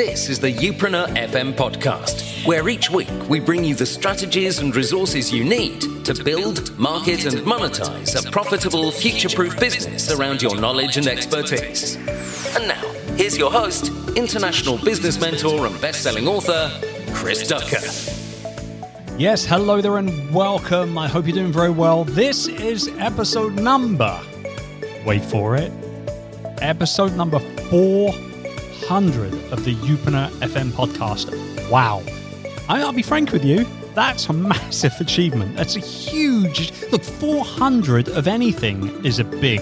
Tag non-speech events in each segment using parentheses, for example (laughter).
This is the Youpreneur FM podcast, where each week we bring you the strategies and resources you need to build, market, and monetize a profitable, future proof business around your knowledge and expertise. And now, here's your host, international business mentor and best selling author, Chris Ducker. Yes, hello there and welcome. I hope you're doing very well. This is episode number, wait for it, episode number 400 of the Youpreneur FM podcast. Wow. I'll be frank with you, that's a massive achievement. That's a huge. Look, 400 of anything is a big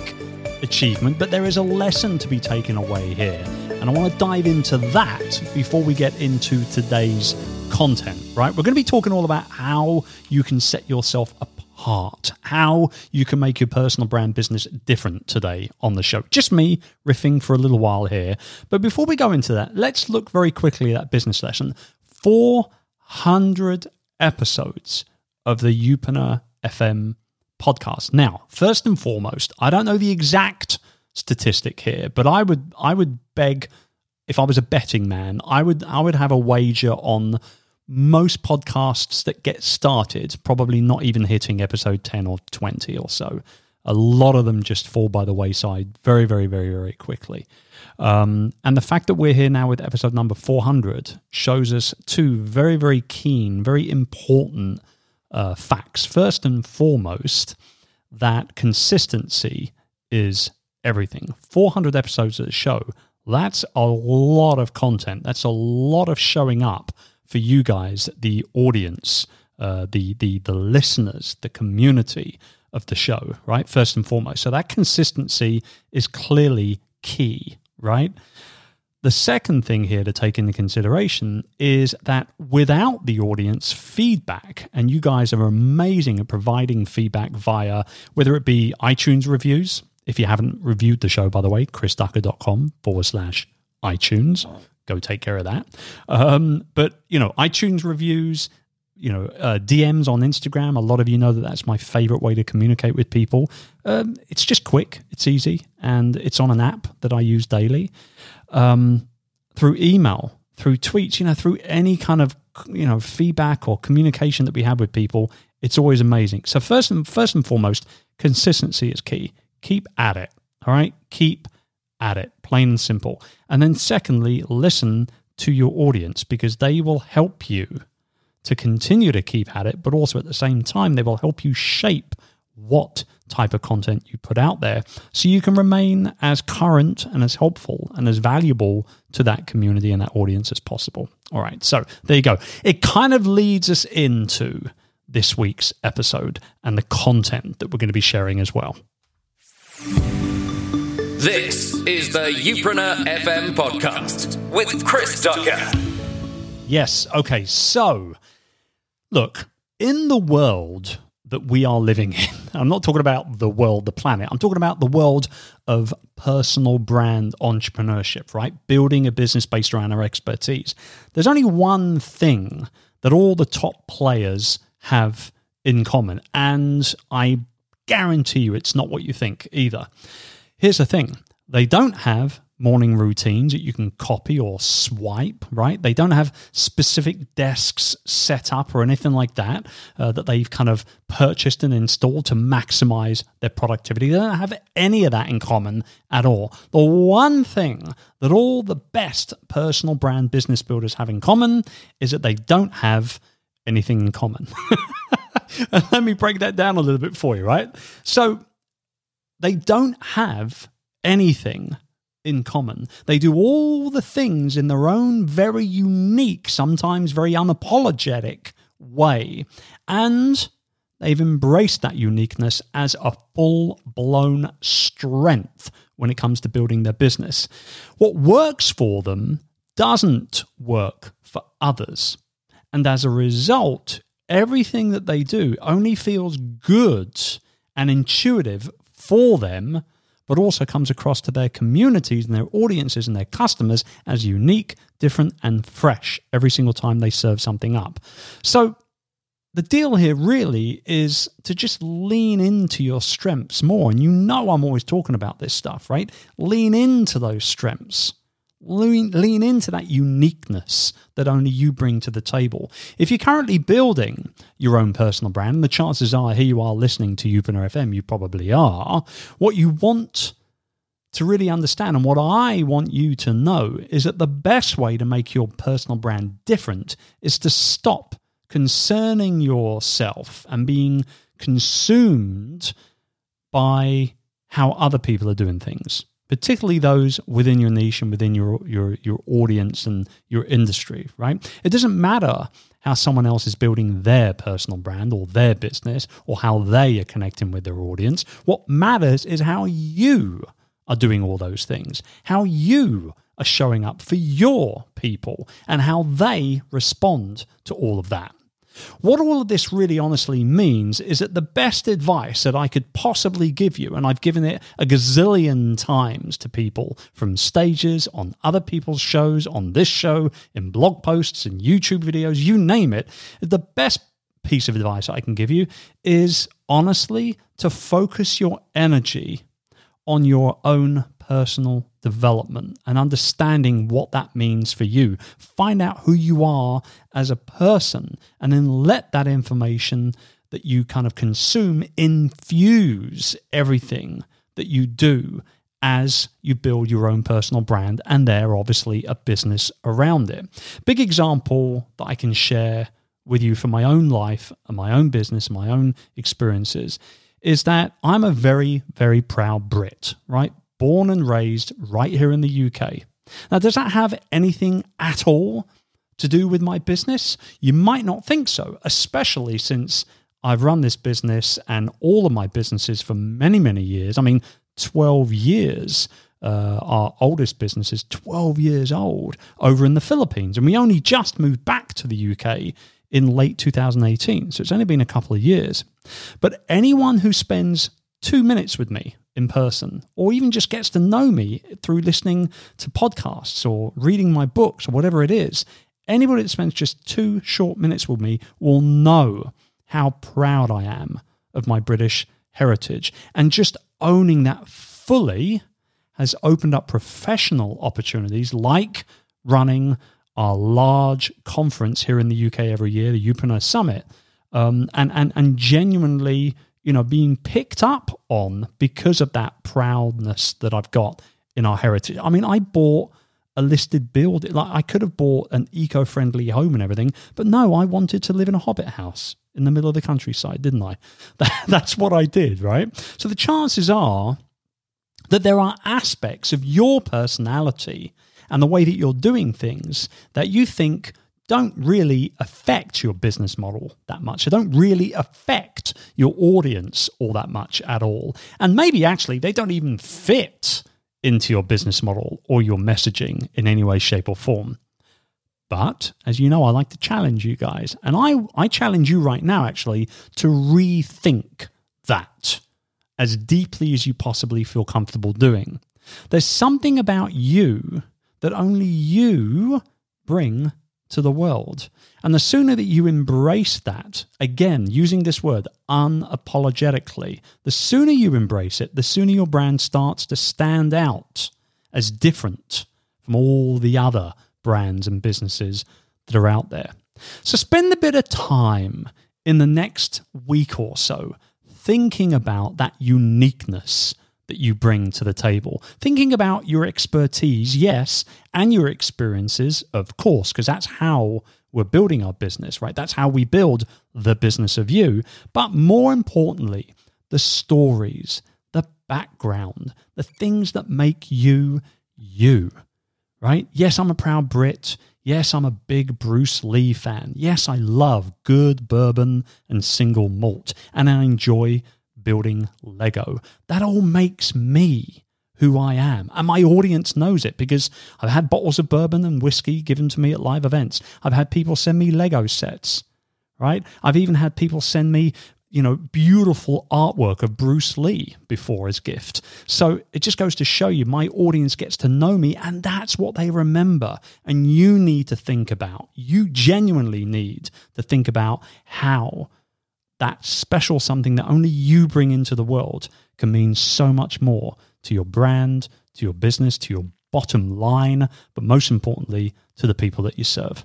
achievement, but there is a lesson to be taken away here. And I want to dive into that before we get into today's content, right? We're going to be talking all about how you can set yourself apart, how you can make your personal brand business different today on the show. Just me riffing for a little while here. But before we go into that, let's look very quickly at that business lesson. 400 episodes of the Youpreneur FM podcast. Now, first and foremost, I don't know the exact statistic here, but I would I would beg if I was a betting man, I would I would have a wager on most podcasts that get started probably not even hitting episode 10 or 20 or so. A lot of them just fall by the wayside very, very, very, very quickly. Um, and the fact that we're here now with episode number 400 shows us two very, very keen, very important uh, facts. First and foremost, that consistency is everything. 400 episodes of the show, that's a lot of content. That's a lot of showing up for you guys, the audience, uh, the the the listeners, the community of the show, right? First and foremost. So that consistency is clearly key, right? The second thing here to take into consideration is that without the audience feedback, and you guys are amazing at providing feedback via whether it be iTunes reviews. If you haven't reviewed the show, by the way, chrisducker.com forward slash iTunes go take care of that. Um, but you know, iTunes reviews, you know, uh, DMs on Instagram. A lot of you know that that's my favorite way to communicate with people. Um, it's just quick, it's easy, and it's on an app that I use daily. Um, through email, through tweets, you know, through any kind of you know feedback or communication that we have with people, it's always amazing. So first and first and foremost, consistency is key. Keep at it. All right, keep at it, plain and simple. And then, secondly, listen to your audience because they will help you to continue to keep at it, but also at the same time, they will help you shape what type of content you put out there so you can remain as current and as helpful and as valuable to that community and that audience as possible. All right, so there you go. It kind of leads us into this week's episode and the content that we're going to be sharing as well. This is the Youpreneur FM podcast with Chris Ducker. Yes, okay, so look, in the world that we are living in, (laughs) I'm not talking about the world, the planet, I'm talking about the world of personal brand entrepreneurship, right? Building a business based around our expertise. There's only one thing that all the top players have in common, and I guarantee you it's not what you think either. Here's the thing they don't have morning routines that you can copy or swipe, right? They don't have specific desks set up or anything like that uh, that they've kind of purchased and installed to maximize their productivity. They don't have any of that in common at all. The one thing that all the best personal brand business builders have in common is that they don't have anything in common. (laughs) let me break that down a little bit for you, right? So, they don't have anything in common. They do all the things in their own very unique, sometimes very unapologetic way. And they've embraced that uniqueness as a full blown strength when it comes to building their business. What works for them doesn't work for others. And as a result, everything that they do only feels good and intuitive for them, but also comes across to their communities and their audiences and their customers as unique, different, and fresh every single time they serve something up. So, the deal here really is to just lean into your strengths more. And you know, I'm always talking about this stuff, right? Lean into those strengths. Lean, lean into that uniqueness that only you bring to the table. If you're currently building your own personal brand, and the chances are here you are listening to Youpreneur FM, you probably are, what you want to really understand and what I want you to know is that the best way to make your personal brand different is to stop concerning yourself and being consumed by how other people are doing things particularly those within your niche and within your, your, your audience and your industry, right? It doesn't matter how someone else is building their personal brand or their business or how they are connecting with their audience. What matters is how you are doing all those things, how you are showing up for your people, and how they respond to all of that. What all of this really honestly means is that the best advice that I could possibly give you, and I've given it a gazillion times to people from stages, on other people's shows, on this show, in blog posts, in YouTube videos, you name it, the best piece of advice I can give you is honestly to focus your energy on your own personal development and understanding what that means for you. Find out who you are as a person and then let that information that you kind of consume infuse everything that you do as you build your own personal brand and there obviously a business around it. Big example that I can share with you from my own life and my own business my own experiences is that I'm a very, very proud Brit, right? Born and raised right here in the UK. Now, does that have anything at all to do with my business? You might not think so, especially since I've run this business and all of my businesses for many, many years. I mean, 12 years. Uh, our oldest business is 12 years old over in the Philippines. And we only just moved back to the UK in late 2018. So it's only been a couple of years. But anyone who spends two minutes with me in person, or even just gets to know me through listening to podcasts or reading my books or whatever it is, anybody that spends just two short minutes with me will know how proud I am of my British heritage. And just owning that fully has opened up professional opportunities like running our large conference here in the UK every year, the Youpreneur Summit, um, and, and, and genuinely you know, being picked up on because of that proudness that I've got in our heritage. I mean, I bought a listed building. Like I could have bought an eco-friendly home and everything, but no, I wanted to live in a hobbit house in the middle of the countryside, didn't I? (laughs) That's what I did, right? So the chances are that there are aspects of your personality and the way that you're doing things that you think don't really affect your business model that much. They don't really affect your audience all that much at all. And maybe actually they don't even fit into your business model or your messaging in any way, shape, or form. But as you know, I like to challenge you guys. And I, I challenge you right now, actually, to rethink that as deeply as you possibly feel comfortable doing. There's something about you that only you bring to the world. And the sooner that you embrace that, again, using this word unapologetically, the sooner you embrace it, the sooner your brand starts to stand out as different from all the other brands and businesses that are out there. So spend a bit of time in the next week or so thinking about that uniqueness that you bring to the table. Thinking about your expertise, yes, and your experiences, of course, because that's how we're building our business, right? That's how we build the business of you. But more importantly, the stories, the background, the things that make you you, right? Yes, I'm a proud Brit. Yes, I'm a big Bruce Lee fan. Yes, I love good bourbon and single malt, and I enjoy building Lego. That all makes me who I am. And my audience knows it because I've had bottles of bourbon and whiskey given to me at live events. I've had people send me Lego sets, right? I've even had people send me, you know, beautiful artwork of Bruce Lee before as gift. So it just goes to show you my audience gets to know me and that's what they remember. And you need to think about, you genuinely need to think about how that special something that only you bring into the world can mean so much more to your brand, to your business, to your bottom line, but most importantly, to the people that you serve.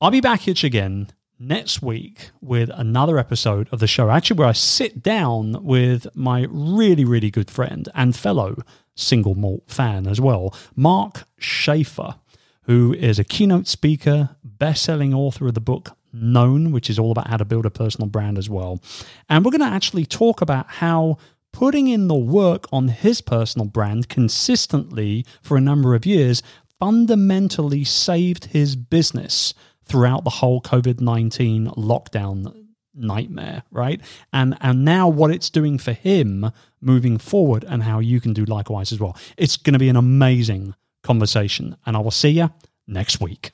I'll be back here again next week with another episode of the show, actually, where I sit down with my really, really good friend and fellow single malt fan as well, Mark Schaefer, who is a keynote speaker, best selling author of the book Known, which is all about how to build a personal brand as well. And we're going to actually talk about how putting in the work on his personal brand consistently for a number of years fundamentally saved his business throughout the whole COVID 19 lockdown nightmare, right? And and now what it's doing for him moving forward and how you can do likewise as well. It's going to be an amazing conversation and I will see you next week.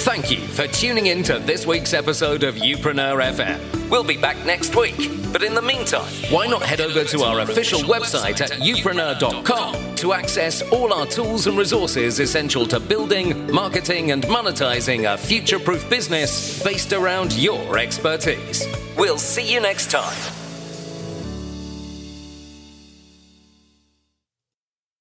Thank you for tuning in to this week's episode of Youpreneur FM. We'll be back next week, but in the meantime, why not head over to our official website at youpreneur.com to access all our tools and resources essential to building, marketing, and monetizing a future proof business based around your expertise. We'll see you next time.